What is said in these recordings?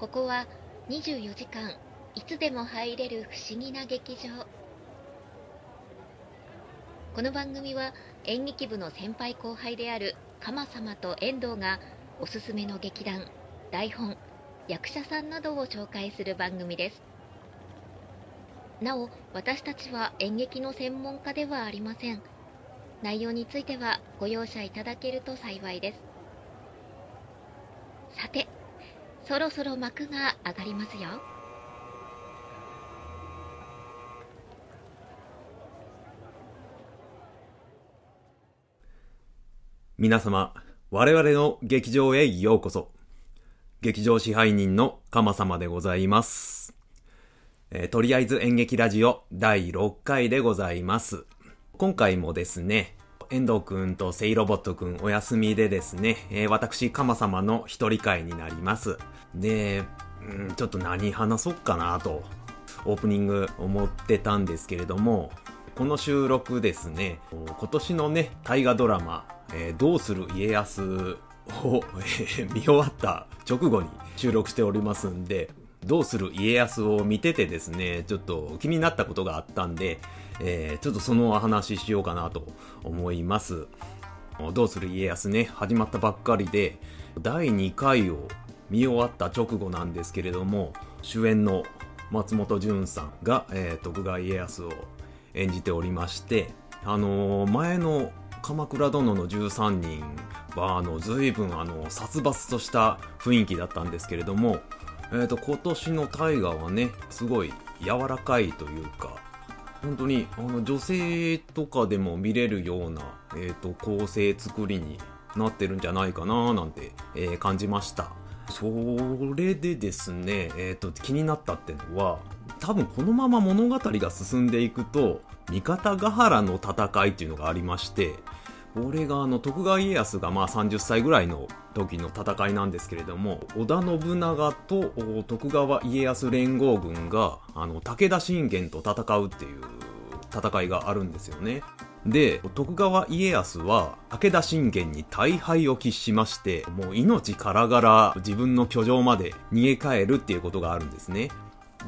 ここは24時間いつでも入れる不思議な劇場。この番組は演劇部の先輩後輩である鎌様と遠藤がおすすめの劇団台本役者さんなどを紹介する番組です。なお私たちは演劇の専門家ではありません。内容についてはご容赦いただけると幸いです。さてそろそろ幕が上がりますよ皆様、我々の劇場へようこそ。劇場支配人の鎌様でございます。えーとりあえず演劇ラジオ第6回でございます。今回もですね、遠藤くんとセイロボットくんお休みでですね、えー私、鎌様の一人会になります。で、うんちょっと何話そうかなと、オープニング思ってたんですけれども、この収録ですね、今年のね、大河ドラマ、えーどうする家康を、見終わった直後に収録しておりますんで、どうする家康を見ててですね、ちょっと気になったことがあったんで、えーちょっとそのお話ししようかなと思います。どうする家康ね、始まったばっかりで、第2回を見終わった直後なんですけれども、主演の松本潤さんが、えー徳川家康を演じておりまして、あのー前の鎌倉殿の13人は、あの、随分、あの、殺伐とした雰囲気だったんですけれども、えっ、と、今年の大河はね、すごい柔らかいというか、本当に、あの、女性とかでも見れるような、えっ、と、構成作りになってるんじゃないかななんて、えー感じました。それでですね、えっ、と、気になったっていうのは、多分このまま物語が進んでいくと、三方ヶ原の戦いっていうのがありまして、これがあの徳川家康がまあ30歳ぐらいの時の戦いなんですけれども織田信長と徳川家康連合軍があの武田信玄と戦うっていう戦いがあるんですよね。で徳川家康は武田信玄に大敗を喫しましてもう命からがら自分の居城まで逃げ帰るっていうことがあるんですね。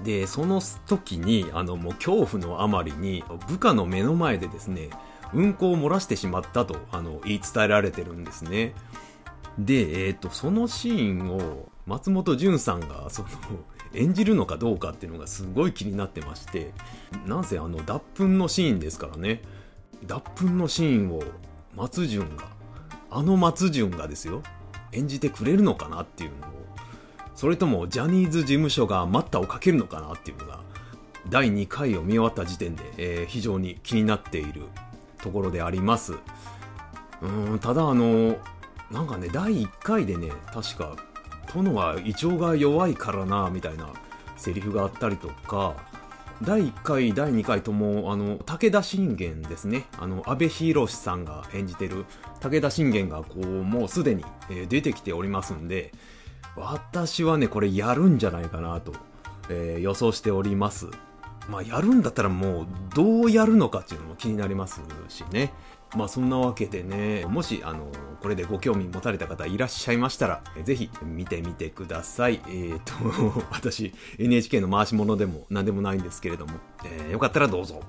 でその時にあのもう恐怖のあまりに部下の目の前でですねうんこを漏らしてしまったとあの言い伝えられてるんですね。で、えっとそのシーンを松本潤さんがその演じるのかどうかっていうのがすごい気になってましてなんせあの脱粉のシーンですからね。脱粉のシーンを松潤があの松潤がですよ演じてくれるのかなっていうのをそれともジャニーズ事務所が待ったをかけるのかなっていうのが第2回を見終わった時点で、えー非常に気になっているところであります。うんただあのなんかね第1回でね確か殿は胃腸が弱いからなみたいなセリフがあったりとか第1回第2回ともあの武田信玄ですね。あの安倍博さんが演じてる武田信玄がこうもうすでに、え出てきておりますんで私はねこれやるんじゃないかなと、えー予想しております。まあやるんだったらもうどうやるのかっていうのも気になりますしね。まあそんなわけでねもしあのこれでご興味持たれた方いらっしゃいましたらえーぜひ見てみてください。えっ、と 私 NHK の回し物でも何でもないんですけれども、えーよかったらどうぞ。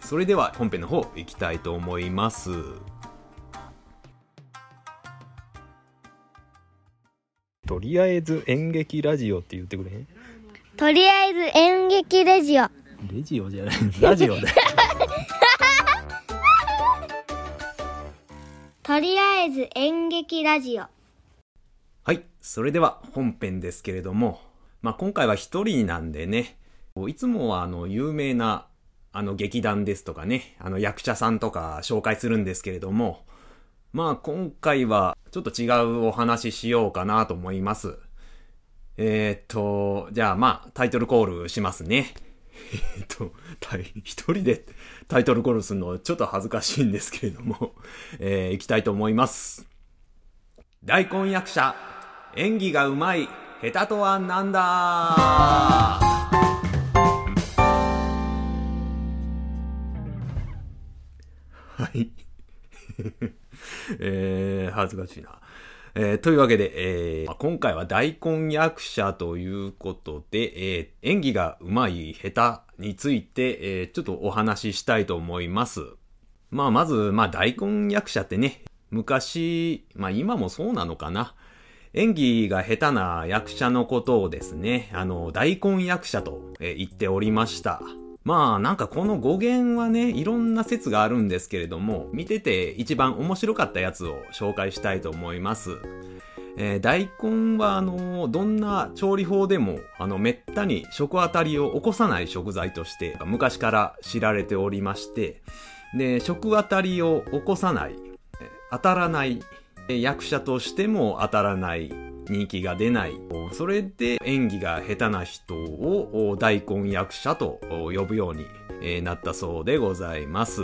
それでは本編の方行きたいと思います。とりあえず演劇ラジオって言ってくれへん？とりあえず演劇レジオ。レジオじゃない。ラジオだよ とりあえず演劇ラジオ。はい。それでは本編ですけれども、まあ、今回は一人なんでね、いつもはあの、有名な、あの、劇団ですとかね、あの、役者さんとか紹介するんですけれども、まあ、今回はちょっと違うお話ししようかなと思います。えーっと、じゃあまあ、タイトルコールしますね。えっと、一人でタイトルコールするのちょっと恥ずかしいんですけれども、えー、行きたいと思います。大根役者演技がうまい下手とはなんだ？はい。えー、恥ずかしいな。えーというわけで、えー今回は大根役者ということで、えー演技が上手い下手について、えーちょっとお話ししたいと思います。まあまず、まあ大根役者ってね、昔、まあ今もそうなのかな。演技が下手な役者のことをですね、あの、大根役者とえ言っておりました。まあなんかこの語源はね、いろんな説があるんですけれども、見てて一番面白かったやつを紹介したいと思います。えー大根はあの、どんな調理法でも、あの、めったに食当たりを起こさない食材として、昔から知られておりまして、で、食当たりを起こさない、当たらない、役者としても当たらない、人気が出ない。それで演技が下手な人を大根役者と呼ぶようになったそうでございます。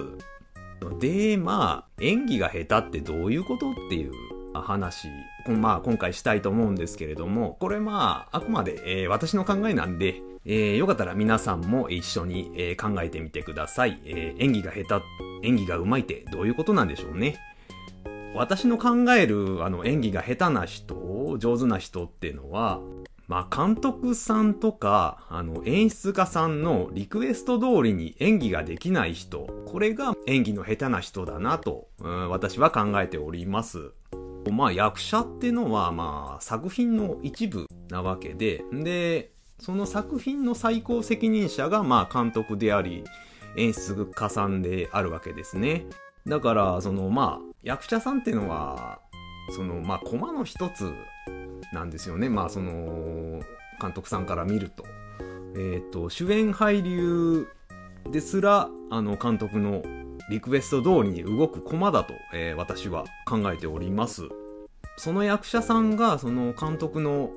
で、まあ、演技が下手ってどういうことっていう話、まあ今回したいと思うんですけれども、これまあ、あくまで、えー私の考えなんで、えーよかったら皆さんも一緒に、えー考えてみてください。え演技が下手、演技が上手いってどういうことなんでしょうね。私の考えるあの演技が下手な人、上手な人っていうのは、まあ、監督さんとか、あの、演出家さんのリクエスト通りに演技ができない人、これが演技の下手な人だなと、私は考えております。まあ、役者っていうのは、まあ、作品の一部なわけで、で、その作品の最高責任者が、まあ、監督であり、演出家さんであるわけですね。だから、その、まあ、役者さんっていうのは、その、まあ、コマの一つなんですよね。まあ、その、監督さんから見ると。えっ、と、主演俳優ですら、あの、監督のリクエスト通りに動くコマだと、えー私は考えております。その役者さんが、その監督の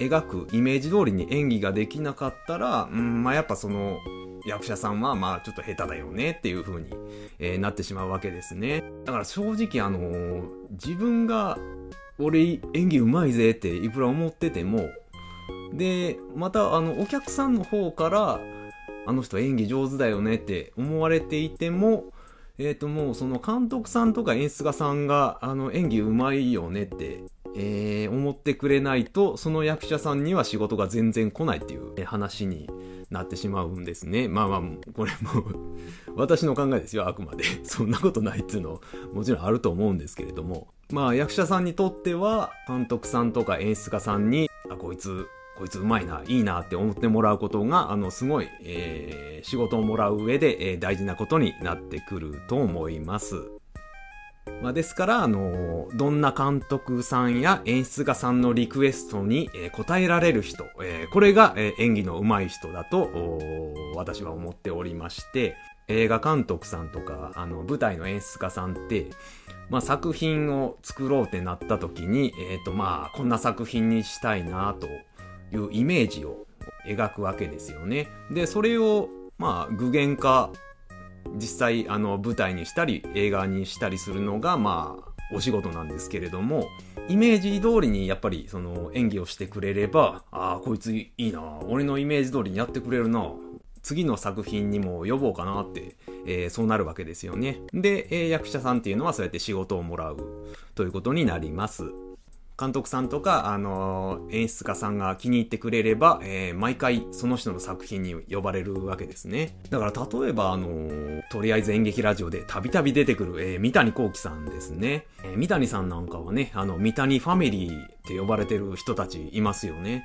描くイメージ通りに演技ができなかったら、うん、まあやっぱその役者さんはまあちょっと下手だよねっていう風に、えーなってしまうわけですね。だから正直あの自分が俺演技うまいぜっていくら思ってても、で、またあのお客さんの方からあの人演技上手だよねって思われていても、えっ、ともうその監督さんとか演出家さんがあの演技うまいよねって、えー思ってくれないとその役者さんには仕事が全然来ないっていうえー話になってしまうんですね。まあまあ、これも 私の考えですよ、あくまで。そんなことないっていうのもちろんあると思うんですけれども。まあ役者さんにとっては監督さんとか演出家さんに、あ、こいつ、こいつうまいな、いいなって思ってもらうことが、あの、すごい、えー仕事をもらう上で、えー大事なことになってくると思います。まあ、ですから、あの、どんな監督さんや演出家さんのリクエストに、えー応えられる人、えーこれが、え演技の上手い人だと、私は思っておりまして、映画監督さんとか、あの、舞台の演出家さんって、まあ、作品を作ろうってなった時に、えっ、と、まあ、こんな作品にしたいなというイメージを描くわけですよね。で、それを、まあ、具現化実際あの舞台にしたり映画にしたりするのがまあお仕事なんですけれどもイメージ通りにやっぱりその演技をしてくれればああこいついいな俺のイメージ通りにやってくれるな次の作品にも呼ぼうかなって、えーそうなるわけですよね。で、えー役者さんっていうのはそうやって仕事をもらうということになります。監督さんとか、あのー演出家さんが気に入ってくれれば、えー毎回その人の作品に呼ばれるわけですね。だから例えば、あのーとりあえず演劇ラジオでたびたび出てくる、えー三谷幸喜さんですね。えー三谷さんなんかはね、あの、三谷ファミリーって呼ばれてる人たちいますよね。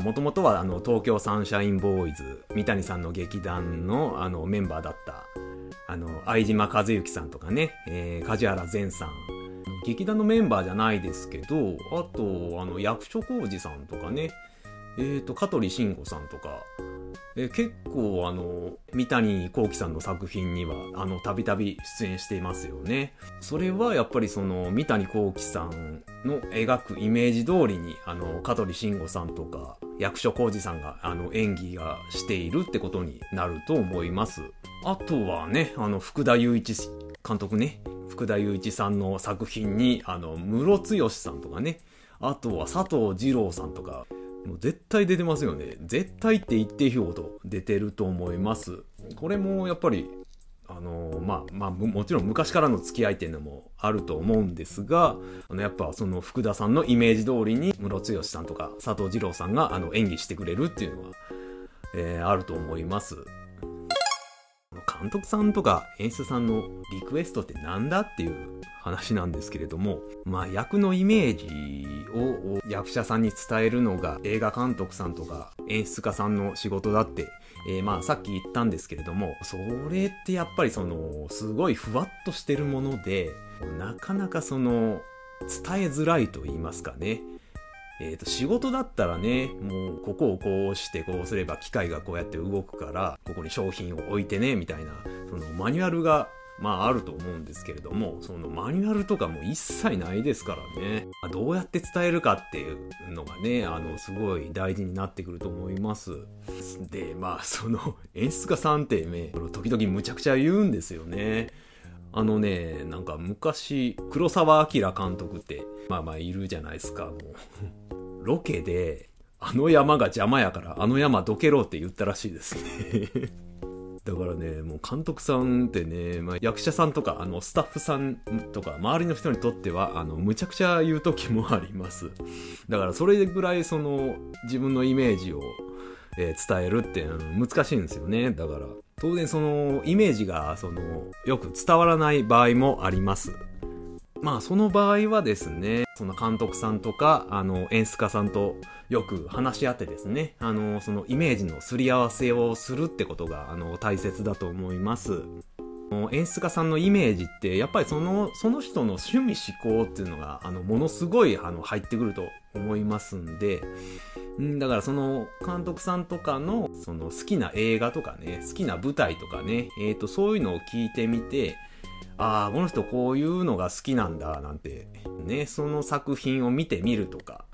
もともとはあの、東京サンシャインボーイズ、三谷さんの劇団のあの、メンバーだった、あの、相島和之さんとかね、えー梶原善さん、劇団のメンバーじゃないですけど、あと、あの、役所広司さんとかね、えっ、と、香取慎吾さんとか、えー結構、あの、三谷幸喜さんの作品には、あの、たびたび出演していますよね。それは、やっぱりその、三谷幸喜さんの描くイメージ通りに、あの、香取慎吾さんとか、役所広司さんが、あの、演技がしているってことになると思います。あとはね、あの、福田雄一監督ね、福田雄一さんの作品に、あの、室津義さんとかね、あとは佐藤二郎さんとか、もう絶対出てますよね。絶対って言っていいほど出てると思います。これもやっぱり、あのまあまあもちろん昔からの付き合いっていうのもあると思うんですがあのやっぱその福田さんのイメージ通りにムロさんとか佐藤二郎さんがあの演技してくれるっていうのは、えー、あると思います監督さんとか演出さんのリクエストってなんだっていう話なんですけれども、まあ役のイメージを役者さんに伝えるのが映画監督さんとか演出家さんの仕事だって、えー、まあさっき言ったんですけれども、それってやっぱりその、すごいふわっとしてるもので、なかなかその、伝えづらいと言いますかね。えっ、ー、と、仕事だったらね、もう、ここをこうしてこうすれば機械がこうやって動くから、ここに商品を置いてね、みたいな、そのマニュアルがまああると思うんですけれども、そのマニュアルとかも一切ないですからね。どうやって伝えるかっていうのがね、あの、すごい大事になってくると思います。で、まあその演出家さんってね、時々むちゃくちゃ言うんですよね。あのね、なんか昔、黒澤明監督って、まあまあいるじゃないですか、もう。ロケで、あの山が邪魔やから、あの山どけろって言ったらしいですね だからね、もう監督さんってね、まあ、役者さんとか、あの、スタッフさんとか、周りの人にとっては、あの、むちゃくちゃ言う時もあります。だからそれぐらいその、自分のイメージを、えー、伝えるって難しいんですよね。だから、当然その、イメージが、その、よく伝わらない場合もあります。まあその場合はですね、その監督さんとか、あの演出家さんとよく話し合ってですね、あのそのイメージのすり合わせをするってことが、あの大切だと思います。演出家さんのイメージってやっぱりそのその人の趣味思考っていうのがあのものすごいあの入ってくると思いますんでうんだからその監督さんとかのその好きな映画とかね好きな舞台とかね、えーとそういうのを聞いてみてああ、この人こういうのが好きなんだ、なんて、ね、その作品を見てみるとか、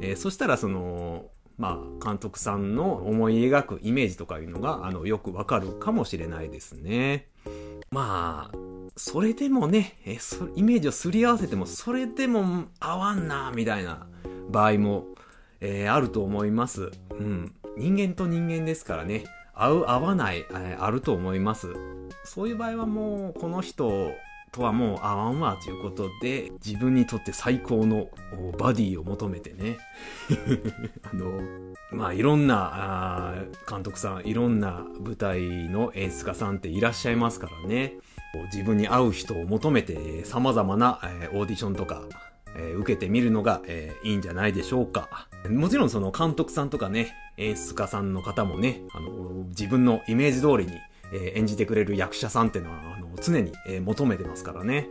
えー、そしたらその、まあ、監督さんの思い描くイメージとかいうのが、あの、よくわかるかもしれないですね。まあ、それでもね、えそイメージをすり合わせても、それでも合わんな、みたいな場合も、えー、あると思います。うん。人間と人間ですからね、合う合わない、えー、あると思います。そういう場合はもう、この人とはもう合わんわということで、自分にとって最高のバディを求めてね。あの、まあいろんな監督さん、いろんな舞台の演出家さんっていらっしゃいますからね。自分に合う人を求めて様々な、えー、オーディションとか、えー、受けてみるのが、えー、いいんじゃないでしょうか。もちろんその監督さんとかね、演出家さんの方もね、あの、自分のイメージ通りにえー、演じてくれる役者さんっていうのは、あの、常に、えー、求めてますからね。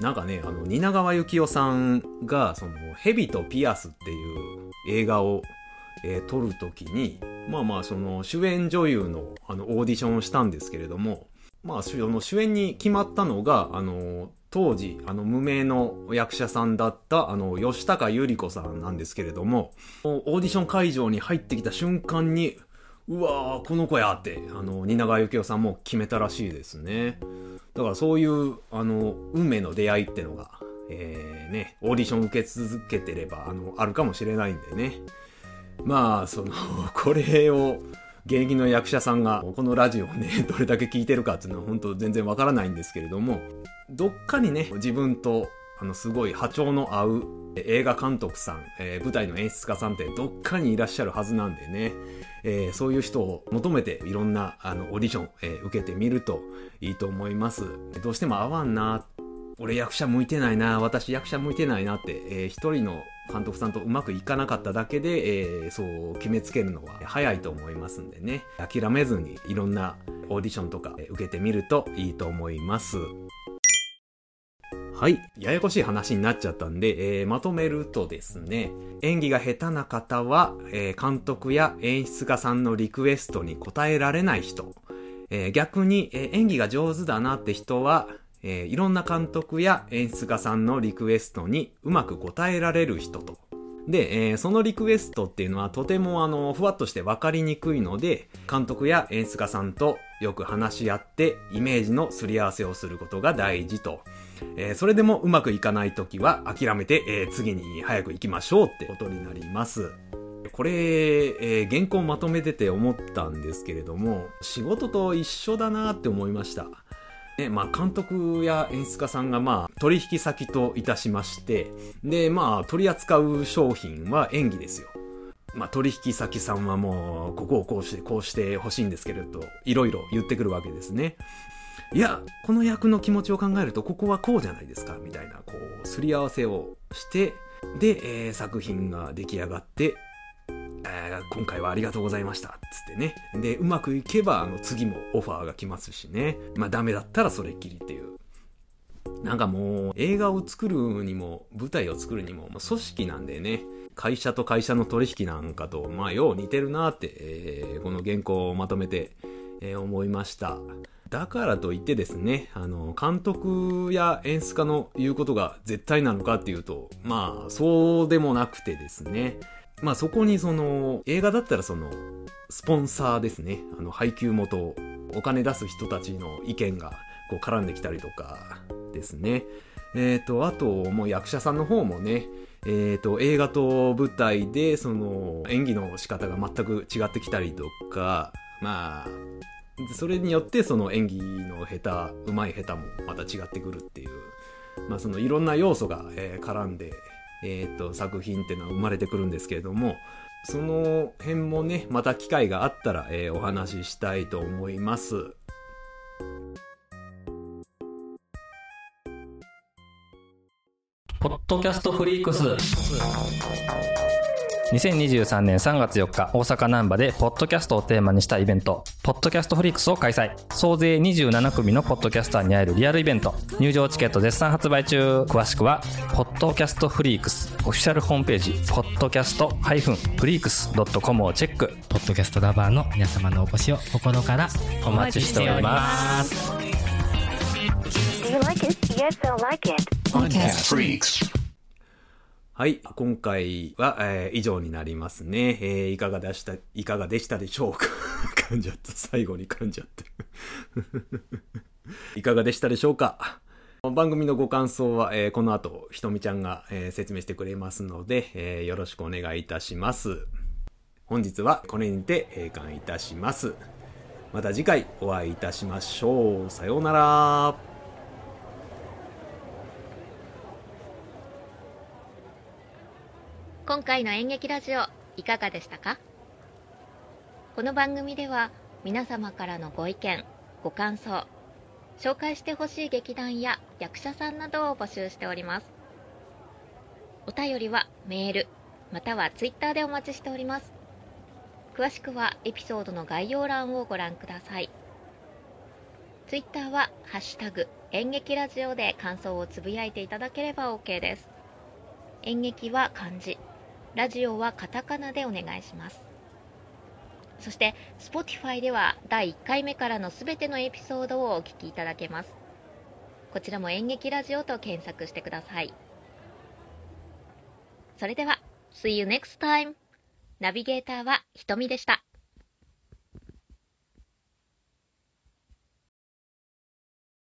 なんかね、あの、蜷川幸雄さんが、その、蛇とピアスっていう映画を、えー、撮るときに、まあまあ、その、主演女優の、あの、オーディションをしたんですけれども、まあ、その主演に決まったのが、あの、当時、あの、無名の役者さんだった、あの、吉高由里子さんなんですけれども、オーディション会場に入ってきた瞬間に、うわーこの子やってあの蜷川幸雄さんも決めたらしいですね。だからそういうあの運命の出会いってのがえー、ねオーディション受け続けてればあのあるかもしれないんでね。まあその これを現役の役者さんがこのラジオをねどれだけ聞いてるかっていうのは本当全然わからないんですけれどもどっかにね自分とあのすごい波長の合う映画監督さん、えー、舞台の演出家さんってどっかにいらっしゃるはずなんでねえー、そういう人を求めていろんなあのオーディション、えー、受けてみるといいと思います。どうしても合わんな、俺役者向いてないな、私役者向いてないなって、えー、一人の監督さんとうまくいかなかっただけで、えー、そう決めつけるのは早いと思いますんでね、諦めずにいろんなオーディションとか受けてみるといいと思います。はい。ややこしい話になっちゃったんで、えー、まとめるとですね、演技が下手な方は、えー、監督や演出家さんのリクエストに応えられない人、えー、逆に、え演技が上手だなって人は、えいろんな監督や演出家さんのリクエストにうまく応えられる人と。で、えー、そのリクエストっていうのはとてもあの、ふわっとして分かりにくいので、監督や演出家さんとよく話し合ってイメージのすり合わせをすることが大事と。えー、それでもうまくいかない時は諦めて、えー、次に早く行きましょうってことになります。これ、えー、原稿まとめてて思ったんですけれども、仕事と一緒だなって思いました。ね、まあ、監督や演出家さんが、まあ、取引先といたしまして、で、まあ、取り扱う商品は演技ですよ。まあ、取引先さんはもう、ここをこうして、こうしてほしいんですけれど、いろいろ言ってくるわけですね。いや、この役の気持ちを考えると、ここはこうじゃないですか、みたいな、こう、すり合わせをして、で、えー、作品が出来上がって、えー、今回はありがとうございました、つってね。で、うまくいけば、あの、次もオファーが来ますしね。まあ、ダメだったらそれっきりっていう。なんかもう、映画を作るにも、舞台を作るにも、まあ、組織なんでね、会社と会社の取引なんかと、まあ、よう似てるなって、えー、この原稿をまとめて、えー、思いました。だからといってですね、あの、監督や演出家の言うことが絶対なのかっていうと、まあ、そうでもなくてですね、まあそこにその、映画だったらその、スポンサーですね、あの、配給元、お金出す人たちの意見が、こう絡んできたりとかですね。えっ、ー、と、あと、もう役者さんの方もね、えっ、ー、と、映画と舞台で、その、演技の仕方が全く違ってきたりとか、まあ、それによってその演技の下手、うまい下手もまた違ってくるっていう、まあそのいろんな要素が、えー、絡んで、えー、と作品っていうのは生まれてくるんですけれども、その辺もね、また機会があったら、えー、お話ししたいと思います。ポッドキャストフリークス。2023年3月4日、大阪南波で、ポッドキャストをテーマにしたイベント、ポッドキャストフリークスを開催。総勢27組のポッドキャスターに会えるリアルイベント。入場チケット絶賛発売中。詳しくは、ポッドキャストフリークス、オフィシャルホームページ、ポッドキャストフリークス .com をチェック。ポッドキャストラバーの皆様のお越しを心からお待ちしております。Do you like it? Yes, I like it. Podcast Freaks. はい。今回は、えー、以上になりますね。えー、いかがでした、いかがでしたでしょうか？噛んじゃった。最後に噛んじゃって。いかがでしたでしょうか？番組のご感想は、えー、この後、ひとみちゃんが、えー、説明してくれますので、えー、よろしくお願いいたします。本日はこれにて閉館いたします。また次回お会いいたしましょう。さようなら。今回の演劇ラジオいかがでしたか？この番組では皆様からのご意見ご感想紹介してほしい劇団や役者さんなどを募集しております。お便りはメールまたはツイッターでお待ちしております。詳しくはエピソードの概要欄をご覧ください。ツイッターは「ハッシュタグ演劇ラジオ」で感想をつぶやいていただければ OK です。演劇は漢字。ラジオはカタカナでお願いします。そして、Spotify では第1回目からのすべてのエピソードをお聞きいただけます。こちらも演劇ラジオと検索してください。それでは、See you next time! ナビゲーターはひとみでした。